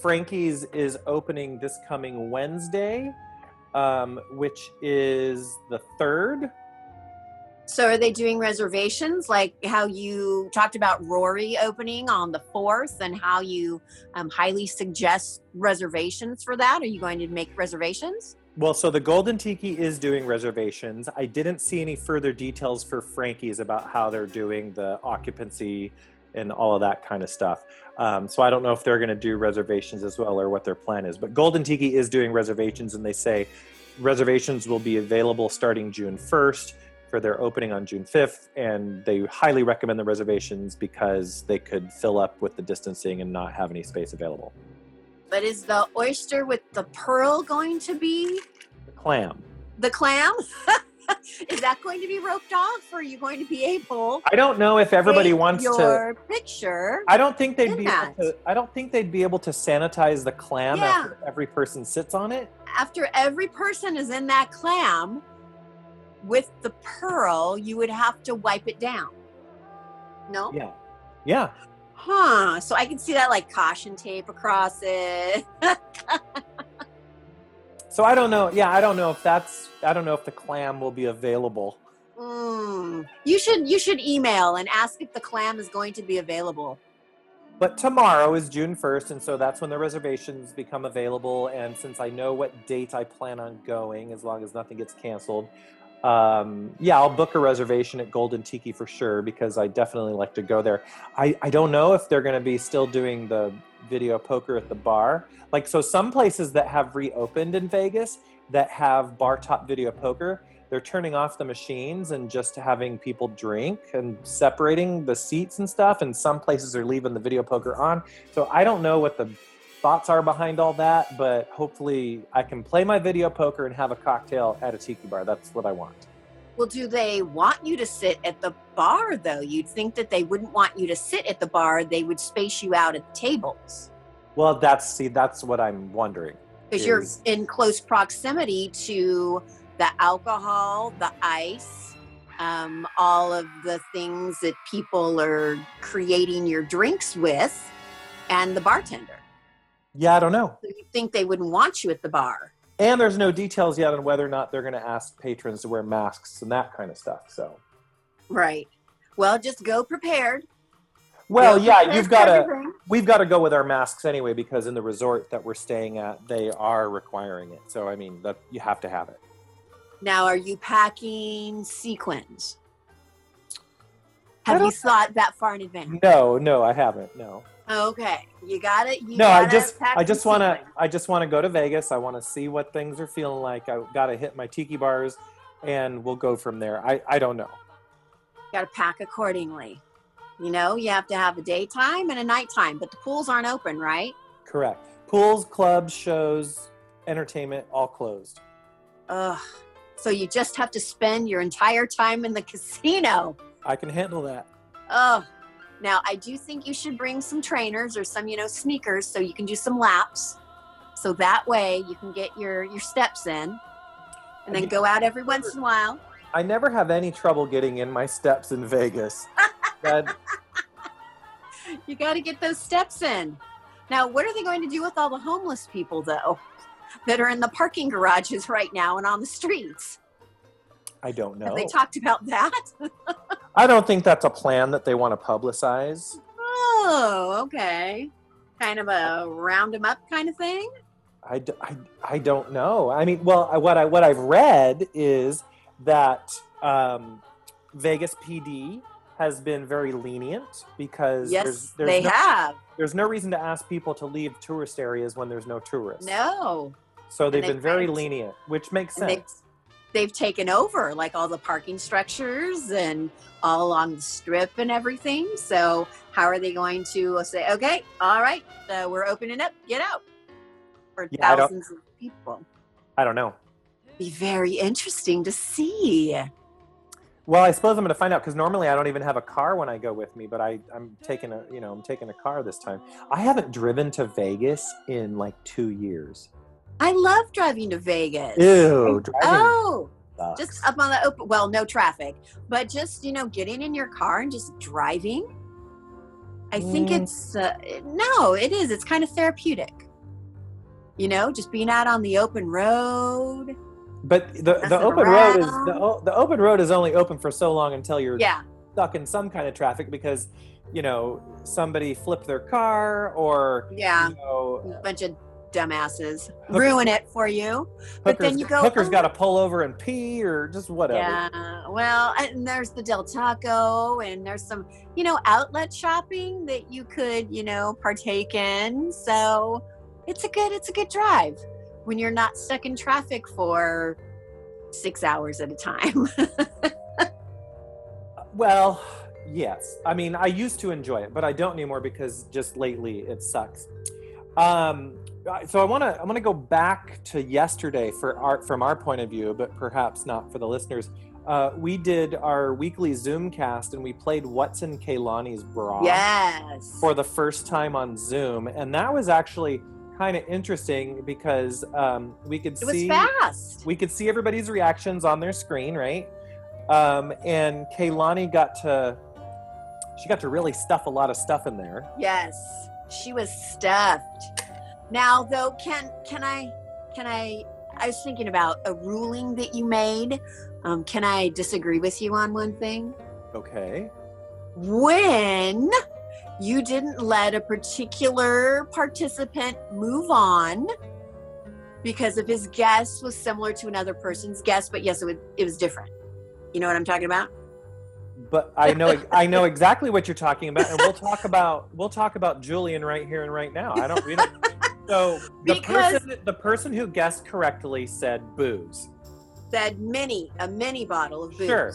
Frankie's is opening this coming Wednesday, um, which is the third. So are they doing reservations like how you talked about Rory opening on the 4th and how you um, highly suggest reservations for that? Are you going to make reservations? Well, so the Golden Tiki is doing reservations. I didn't see any further details for Frankie's about how they're doing the occupancy and all of that kind of stuff. Um, so I don't know if they're going to do reservations as well or what their plan is. But Golden Tiki is doing reservations, and they say reservations will be available starting June 1st for their opening on June 5th. And they highly recommend the reservations because they could fill up with the distancing and not have any space available. But is the oyster with the pearl going to be The clam. the clam? is that going to be roped off or are you going to be able I don't know if everybody wants to. picture? I don't think they'd be that. able to. I don't think they'd be able to sanitize the clam Yeah. after every person sits on it. After every person is in that clam with the pearl, you would have to wipe it down. No? Yeah, yeah. Huh. So I can see that like caution tape across it. So I don't know. Yeah, I don't know if that's. I don't know if the clam will be available. Mm. You should you should email and ask if the clam is going to be available. But tomorrow is June first, and so that's when the reservations become available. And since I know what date I plan on going, as long as nothing gets canceled, um, yeah, I'll book a reservation at Golden Tiki for sure because I definitely like to go there. I, I don't know if they're going to be still doing the video poker at the bar. Like, so some places that have reopened in Vegas that have bar top video poker, they're turning off the machines and just having people drink and separating the seats and stuff. And some places are leaving the video poker on. So I don't know what the thoughts are behind all that, but hopefully I can play my video poker and have a cocktail at a tiki bar. That's what I want. Well, do they want you to sit at the bar though? You'd think that they wouldn't want you to sit at the bar. They would space you out at the tables Well, that's see, that's what I'm wondering. because you're in close proximity to the alcohol, the ice, um, all of the things that people are creating your drinks with, and the bartender. Yeah, I don't know. So you'd think they wouldn't want you at the bar. And there's no details yet on whether or not they're going to ask patrons to wear masks and that kind of stuff. So, Right. Well, just go prepared. well, Go yeah, prepared you've got to. We've got to go with our masks anyway because in the resort that we're staying at, they are requiring it. So, I mean, that you have to have it. Now, are you packing sequins? Have you thought that far in advance? No, no, I haven't. No, Okay, you got it. You no, I just, I just want to. I just want to go to Vegas. I want to see what things are feeling like. I got to hit my tiki bars, and we'll go from there. I, I don't know. got to pack accordingly. You know, you have to have a daytime and a nighttime, but the pools aren't open, right? Correct. Pools, clubs, shows, entertainment, all closed. Ugh. So you just have to spend your entire time in the casino. I can handle that. Oh, now I do think you should bring some trainers or some, you know, sneakers so you can do some laps. So that way you can get your your steps in, and then go out every once in a while. I never have any trouble getting in my steps in Vegas. that, You got to get those steps in. Now, what are they going to do with all the homeless people though, that are in the parking garages right now and on the streets? I don't know. Have they talked about that? I don't think that's a plan that they want to publicize. Oh, okay. Kind of a round them up kind of thing. I, I, I don't know. I mean, well, what I what I've read is that um, Vegas PD has been very lenient because Yes, there's, there's they no, have. there's no reason to ask people to leave tourist areas when there's no tourists. No, So they've they've been very lenient, which makes sense. They've taken over like all the parking structures and all along the strip and everything. So how are they going to say, okay, all right, uh, we're opening up, get out for Yeah, thousands of people? I don't know. Be very interesting to see. Well, I suppose I'm going to find out because normally I don't even have a car when I go with me, but I, I'm taking a, you know, I'm taking a car this time. I haven't driven to Vegas in like two years. I love driving to Vegas. Ew, driving Oh, sucks. just up on the open, well, no traffic, but just, you know, getting in your car and just driving. I think Mm. it's, uh, no, it is. It's kind of therapeutic. You know, just being out on the open road. But the, the open road is the, the open road is only open for so long until you're Yeah. stuck in some kind of traffic because you know somebody flipped their car or Yeah. you know A bunch of dumbasses Hook- ruin it for you. But then you go, hooker's "Oh." got to pull over and pee or just whatever. Yeah. Well, and there's the Del Taco, and there's some, you know, outlet shopping that you could, you know, partake in. So it's a good, it's a good drive when you're not stuck in traffic for six hours at a time. Well, yes. I mean, I used to enjoy it, but I don't anymore because just lately it sucks. Um, so I want to I want to go back to yesterday for our from our point of view, but perhaps not for the listeners. Uh, we did our weekly Zoom cast and we played What's in Kaylani's Bra yes. for the first time on Zoom, and that was actually kind of interesting because um, we could it was see fast. we could see everybody's reactions on their screen, right? Um, and Kaylani got to she got to really stuff a lot of stuff in there. Yes, she was stuffed. Now, though, can can I can I? I was thinking about a ruling that you made. Um, can I disagree with you on one thing? Okay. When you didn't let a particular participant move on because if his guess was similar to another person's guess, but yes, it was, it was different. You know what I'm talking about? But I know I know exactly what you're talking about, and we'll talk about we'll talk about Julian right here and right now. I don't. We don't so the Because- person the person who guessed correctly said booze. Said mini, a mini bottle of booze. Sure.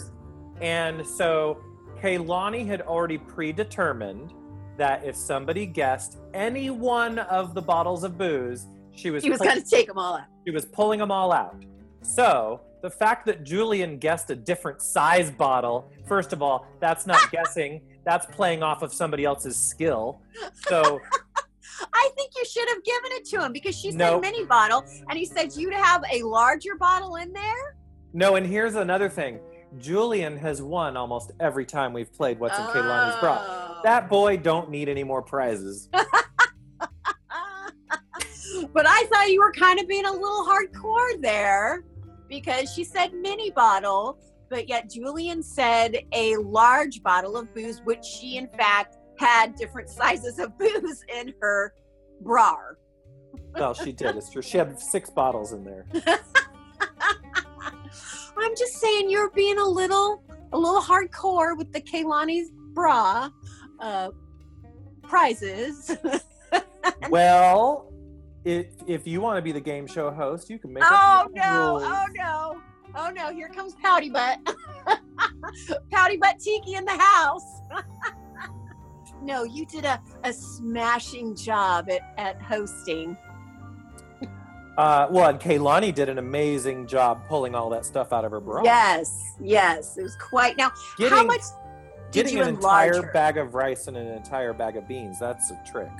And so Kaylani had already predetermined that if somebody guessed any one of the bottles of booze, she was He was pull- going to take them all out. she was pulling them all out. So the fact that Julian guessed a different size bottle, first of all, that's not guessing. That's playing off of somebody else's skill. So I think you should have given it to him because she said mini bottle, and he said you to have a larger bottle in there. no, and here's another thing. Julian has won almost every time we've played What's in Kaylani's bra. Oh. That boy don't need any more prizes. but I thought you were kind of being a little hardcore there because she said mini bottle, but yet Julian said a large bottle of booze, which she in fact had different sizes of booze in her bra. Well, she did. It's true. She had six bottles in there. I'm just saying you're being a little a little hardcore with the Kaylani's bra uh, prizes. Well, if if you want to be the game show host, you can make it oh no! rules. Oh no! Oh no! Here comes Pouty Butt. Pouty Butt Tiki in the house. no, you did a, a smashing job at, at hosting. Uh, well, and Kaylani did an amazing job pulling all that stuff out of her bra. Yes, yes, it was quite. Now, Getting, how much did getting you an entire her? bag of rice and an entire bag of beans—that's a trick.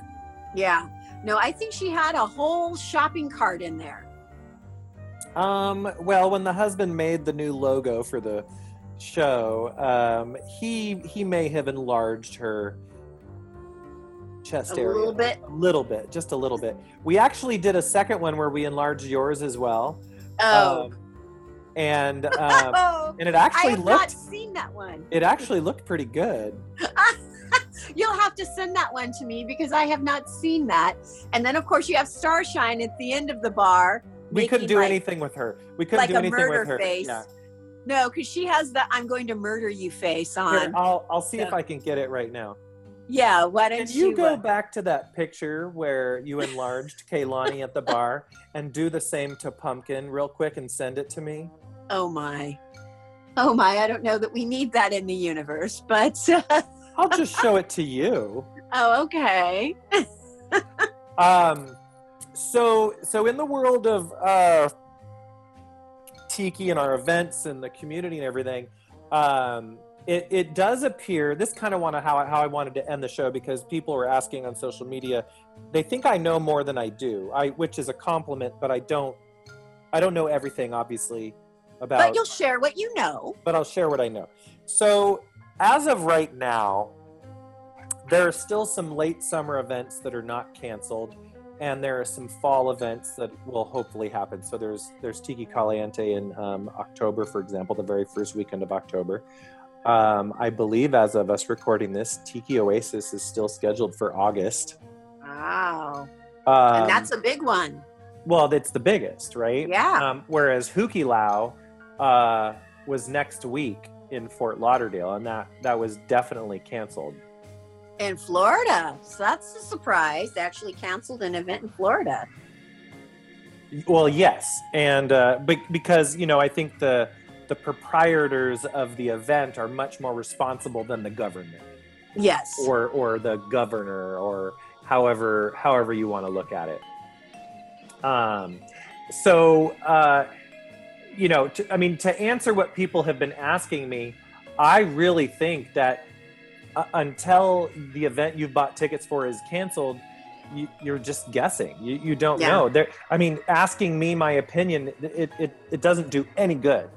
Yeah. No, I think she had a whole shopping cart in there. Um, well, when the husband made the new logo for the show, um, he he may have enlarged her chest A area little bit. a little bit, just a little bit. We actually did a second one where we enlarged yours as well, Oh. Um, and um, oh. and it I actually have not seen that one. it actually looked pretty good. You'll have to send that one to me because I have not seen that. And then, of course, you have Starshine at the end of the bar. We couldn't do like- anything with her. We couldn't like do anything with her. face. Yeah. No, because she has the "I'm going to murder you" face Here, on. I'll I'll see if I can get it right now. yeah, why Can don't you you? go uh, back to that picture where you enlarged Kaylani at the bar and do the same to Pumpkin real quick and send it to me? oh my, oh my! I don't know that we need that in the universe, but I'll just show it to you. oh, okay. Um, so so in the world of uh, tiki and our events and the community and everything, um, it, it does appear. This kind of want to how I, how I wanted to end the show because people were asking on social media. They think I know more than I do, I which is a compliment, but I don't. I don't know everything, obviously, about. But you'll share what you know. but I'll share what I know. So, as of right now, there are still some late summer events that are not canceled, and there are some fall events that will hopefully happen. So there's there's Tiki Caliente in um, October, for example, the very first weekend of October. Um, I believe, as of us recording this, Tiki Oasis is still scheduled for August. Wow, Um, and that's a big one. well, that's the biggest, right? Yeah. Um, whereas Hukilau uh, was next week in Fort Lauderdale, and that that was definitely canceled. In Florida, so that's a surprise. They actually canceled an event in Florida. Well, yes, and uh, be- because you know, I think the the proprietors of the event are much more responsible than the government Yes. or or the governor or however however you want to look at it. Um, so uh, you know, to, I mean, to answer what people have been asking me, I really think that uh, until the event you've bought tickets for is canceled, you, you're just guessing. You, you don't Yeah. know. There, I mean, asking me my opinion, it, it, it doesn't do any good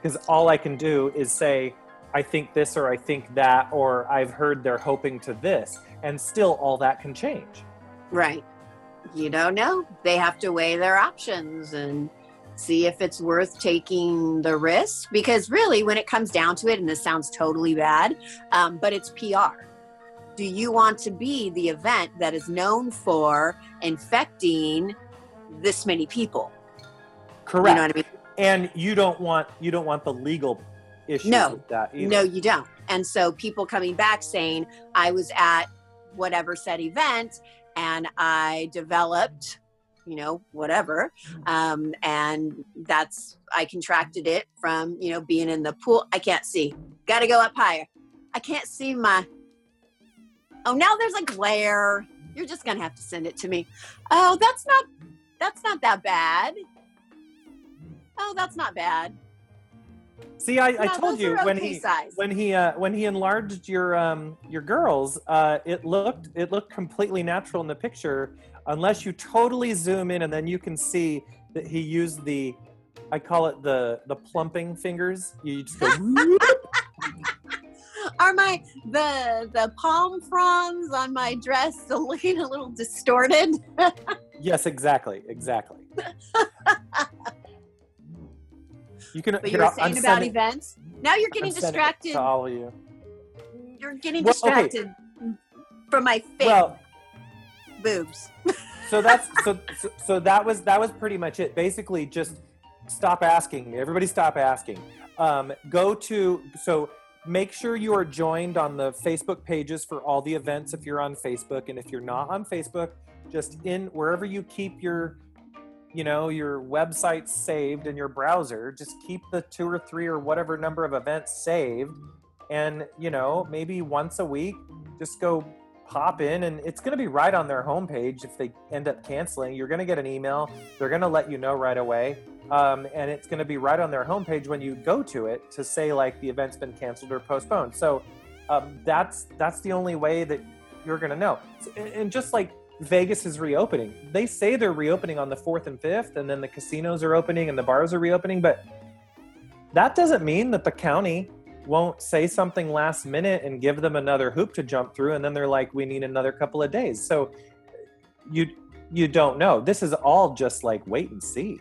because all I can do is say, I think this or I think that, or I've heard they're hoping to this, and still all that can change. Right. You don't know. They have to weigh their options and see if it's worth taking the risk. Because really, when it comes down to it, and this sounds totally bad, um, but it's PR. Do you want to be the event that is known for infecting this many people? Correct. You know what I mean? and you don't want you don't want the legal issues No. with that either. No, you don't. And so people coming back saying, I was at whatever said event and I developed, you know, whatever. Um, and that's, I contracted it from, you know, being in the pool. I can't see. Got to go up higher. I can't see my. Oh, now there's a glare. You're just to have to send it to me. Oh, that's not, that's not that bad. Oh, that's not bad. See, I, I told you when he size. when he uh, when he enlarged your um, your girls, uh, it looked it looked completely natural in the picture, unless you totally zoom in and then you can see that he used the I call it the the plumping fingers. You just go. Are my the the palm fronds on my dress looking a little distorted? yes, exactly, exactly. You can. But you were saying I'm about sending- events. Now you're getting I'm distracted. to all of you. You're getting Well, okay. distracted from my fake Well, boobs. so that's so, so so that was that was pretty much it basically just stop asking everybody stop asking um, go to so make sure you are joined on the facebook pages for all the events if you're on facebook and if you're not on facebook just in wherever you keep your you know your website saved in your browser just keep the two or three or whatever number of events saved. And you know maybe once a week just go pop in and it's going to be right on their homepage if they end up canceling. You're going to get an email. They're going to let you know right away. Um, and it's going to be right on their homepage when you go to it to say like the event's been canceled or postponed. So um, that's that's the only way that you're going to know and, and just like vegas is reopening. They say they're reopening on the 4th and 5th and then the casinos are opening and the bars are reopening but that doesn't mean that the county won't say something last minute and give them another hoop to jump through and then they're like we need another couple of days. So you you don't know. This is all just like wait and see.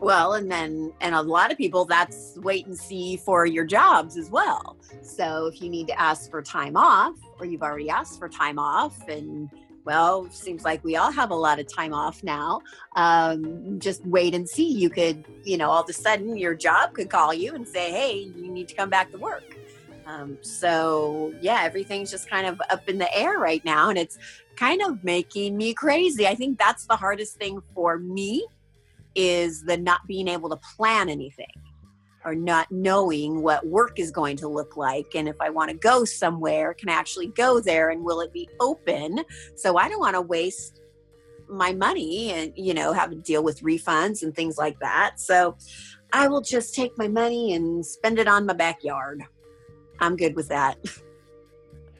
Well, and then and a lot of people that's wait and see for your jobs as well. So if you need to ask for time off or you've already asked for time off and well, seems like we all have a lot of time off now. Um, just wait and see. You could, you know, all of a sudden your job could call you and say, "Hey, you need to come back to work." Um, so yeah, everything's just kind of up in the air right now, and it's kind of making me crazy. I think that's the hardest thing for me is the not being able to plan anything or not knowing what work is going to look like and if i want to go somewhere can i actually go there and will it be open? So i don't want to waste my money and you know have to deal with refunds and things like that. So i will just take my money and spend it on my backyard. I'm good with that.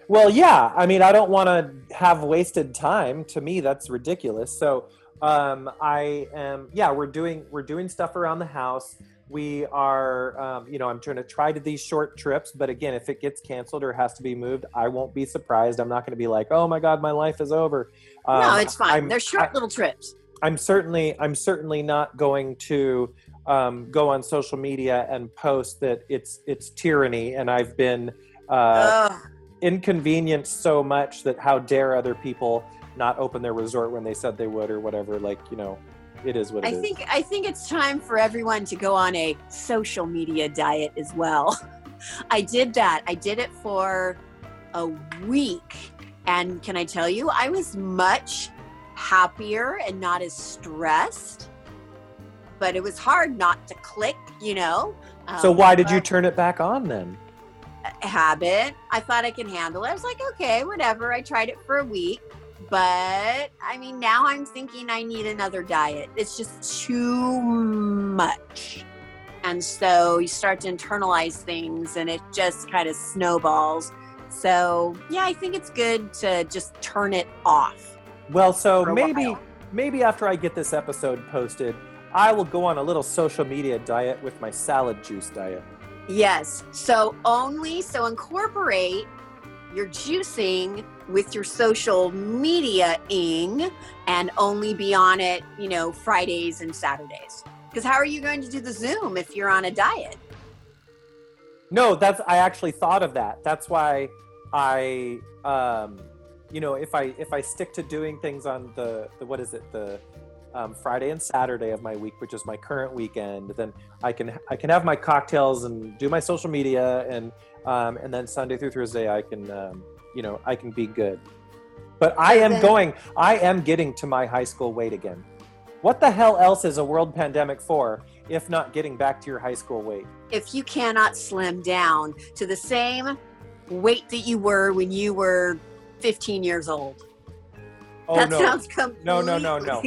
Well yeah i mean i don't want to have wasted time. To me that's ridiculous. So um i am yeah we're doing we're doing stuff around the house we are um, you know i'm trying to try to these short trips but again if it gets canceled or has to be moved i won't be surprised. I'm not going to be like oh my god my life is over. No Um, it's fine. I'm- they're short I- little trips. I'm certainly I'm certainly not going to um, go on social media and post that it's it's tyranny and I've been uh, inconvenienced so much that how dare other people not open their resort when they said they would or whatever like you know it is what it I is. think I think it's time for everyone to go on a social media diet as well. I did that. I did it for a week. And can I tell you, I was much happier and not as stressed. But it was hard not to click, you know. so Um, why did you turn it back on then? habit? I thought I can handle it. I was like, okay, whatever. I tried it for a week. But I mean, now I'm thinking I need another diet. It's just too much. And so you start to internalize things and it just kind of snowballs. So, yeah, I think it's good to just turn it off. Well, so maybe while. maybe after I get this episode posted, I will go on a little social media diet with my salad juice diet. Yes. So, only so incorporate your juicing with your social media ing and only be on it, you know, Fridays and Saturdays. Because how are you going to do the Zoom if you're on a diet? No, that's I actually thought of that. That's why I um you know, if I if I stick to doing things on the, the what is it, the um, Friday and Saturday of my week, which is my current weekend, then I can I can have my cocktails and do my social media and um, and then Sunday through Thursday I can um, you know I can be good. But I am going. I am getting to my high school weight again. What the hell else is a world pandemic for if not getting back to your high school weight? If you cannot slim down to the same weight that you were when you were 15 years old. Oh that no! sounds completely No, no, no, no.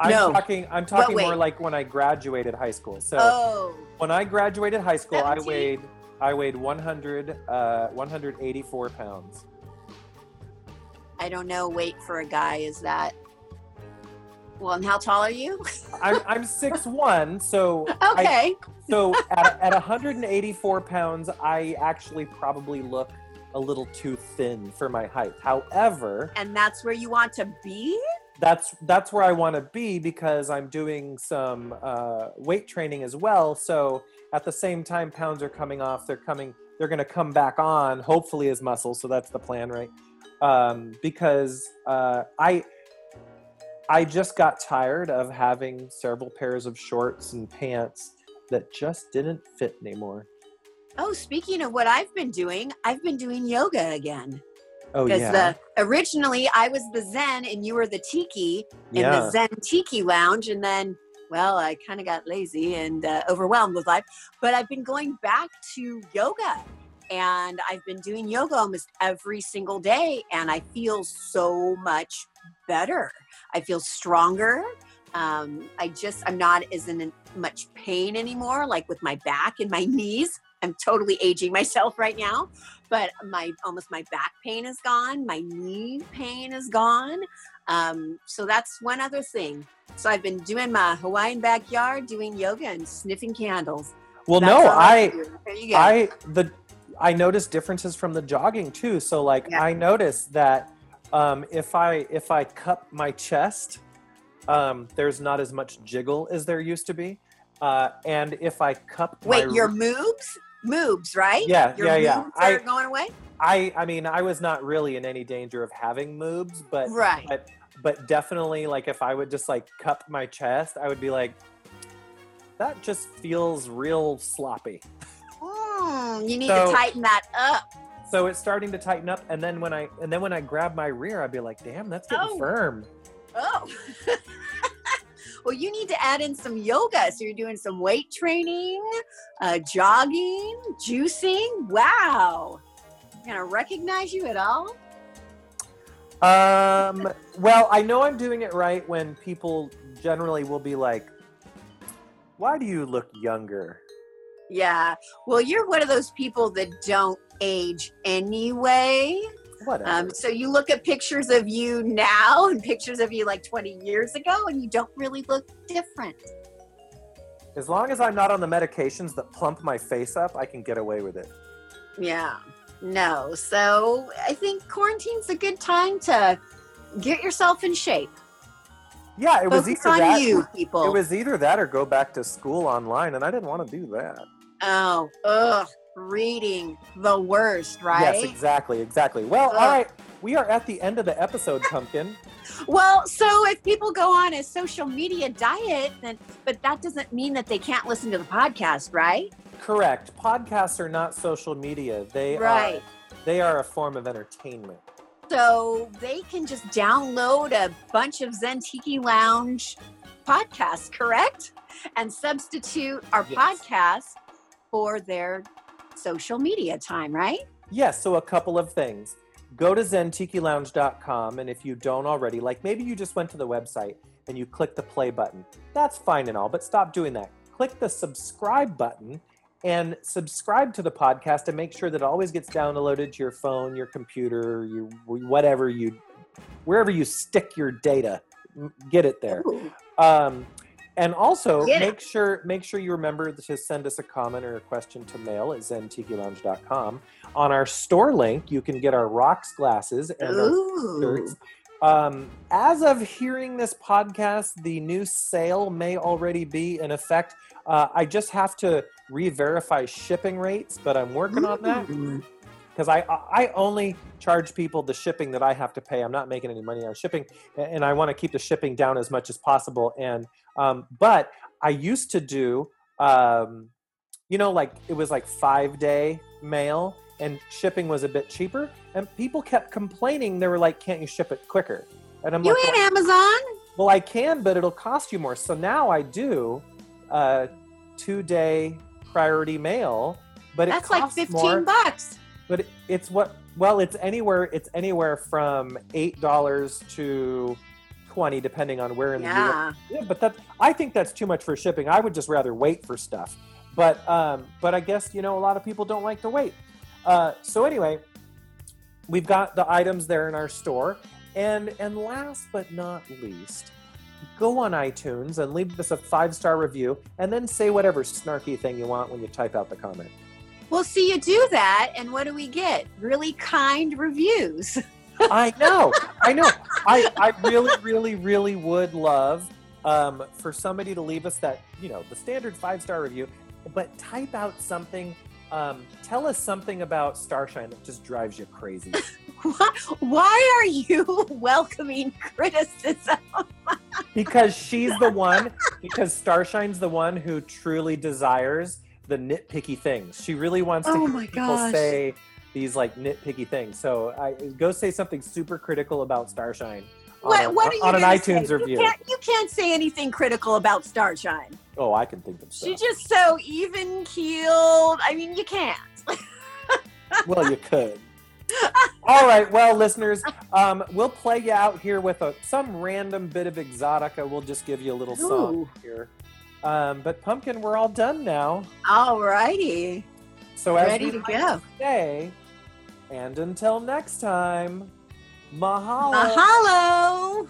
I'm No. talking. I'm talking more like when I graduated high school. So oh, when I graduated high school, I weighed I weighed 100 uh, 184 pounds. I don't know. Weight for a guy is that. Well, and how tall are you? I'm I'm six one, so I, okay. so at, at 184 pounds, I actually probably look a little too thin for my height. However, and that's where you want to be? that's that's where I want to be because I'm doing some uh, weight training as well. So at the same time, pounds are coming off. They're coming. They're going to come back on, hopefully as muscle. So that's the plan, right? Um, because uh, I I just got tired of having several pairs of shorts and pants that just didn't fit anymore. Oh, speaking of what I've been doing, I've been doing yoga again. Oh Because yeah, the originally I was the Zen and you were the Tiki in yeah. the Zen Tiki Lounge, and then well, I kind of got lazy and uh, overwhelmed with life. But I've been going back to yoga, and I've been doing yoga almost every single day, and I feel so much better. I feel stronger. Um, I just I'm not as in much pain anymore, like with my back and my knees. I'm totally aging myself right now, but my almost my back pain is gone. My knee pain is gone. Um, so that's one other thing. So I've been doing my Hawaiian backyard, doing yoga and sniffing candles. well, That's no, I do. There you go. I the I noticed differences from the jogging too. So like Yeah. I noticed that um, if I if I cup my chest, um, there's not as much jiggle as there used to be. Uh, and if I cup Wait, my your moobs, moobs, right? Yeah, your yeah yeah I, are going away. I I mean I was not really in any danger of having moobs, but Right. but but definitely like if I would just like cup my chest, I would be like that just feels real sloppy. Mm, you need So- to tighten that up. So it's starting to tighten up, and then when I and then when I grab my rear, I'd be like, "Damn, that's getting Oh. firm." Oh. well, you need to add in some yoga. So you're doing some weight training, uh, jogging, juicing. Wow. Can I recognize you at all? Um, well, I know I'm doing it right when people generally will be like, "Why do you look younger?" Yeah. Well, you're one of those people that don't age anyway. Whatever. Um, so you look at pictures of you now and pictures of you like 20 years ago, and you don't really look different. as long as I'm not on the medications that plump my face up, I can get away with it. Yeah. No. So I think quarantine's a good time to get yourself in shape. Yeah, it was either that. you, people. It was either that or go back to school online, and I didn't want to do that. Oh, ugh, reading the worst, right? Yes, exactly, exactly. Well, all Ugh. right, we are at the end of the episode, Pumpkin. Well, so if people go on a social media diet, then but that doesn't mean that they can't listen to the podcast, right? Correct. Podcasts are not social media. They Right. are they are a form of entertainment. So they can just download a bunch of Zentiki Lounge podcasts, correct? And substitute our Yes. podcast for their social media time, right? Yes, so a couple of things. Go to zentikilounge.com and if you don't already, like maybe you just went to the website and you click the play button. That's fine and all, but stop doing that. Click the subscribe button and subscribe to the podcast and make sure that it always gets downloaded to your phone, your computer, your whatever you wherever you stick your data. Get it there. Um, and also make sure make sure you remember to send us a comment or a question to mail at zentikilounge.com. On our store link, you can get our rocks glasses and our shirts. Um, as of hearing this podcast, the new sale may already be in effect. Uh, I just have to re-verify shipping rates, but I'm working on that Ooh. Because I I only charge people the shipping that I have to pay. I'm not making any money on shipping, and I want to keep the shipping down as much as possible. And um, but I used to do, um, you know, like it was like five day mail, and shipping was a bit cheaper. And people kept complaining. They were like, "Can't you ship it quicker?" And I'm You like, "You ain't Amazon. well, I can, but it'll cost you more. So now I do uh, two day priority mail, but it That's like 15 more bucks. But it's what well it's anywhere it's anywhere from eight dollars to 20 depending on where in the US. Yeah. Yeah, but that I think that's too much for shipping. I would just rather wait for stuff. But um, but I guess you know a lot of people don't like to wait. Uh, so anyway, we've got the items there in our store, and and last but not least, go on iTunes and leave us a five star review, and then say whatever snarky thing you want when you type out the comment. Well, see, you do that, and what do we get? Really kind reviews. I know, I know. I, I really, really, really would love um, for somebody to leave us that, you know, the standard five star review, but type out something. Um, tell us something about Starshine that just drives you crazy. Why, why are you welcoming criticism? because she's the one, because Starshine's the one who truly desires the nitpicky things. She really wants to Oh hear people gosh. say these like nitpicky things. So I go say something super critical about Starshine. on What, a- what are you on an iTunes say? review. You can't, you can't say anything critical about Starshine. Oh, I can think of stuff. She's just so even keeled. I mean, you can't. well, you could. All right, well, listeners, um, we'll play you out here with a some random bit of exotica. We'll just give you a little song Ooh. here. Um, but pumpkin, we're all done now. All righty. So as Ready to go. say, and until next time, mahalo. Mahalo.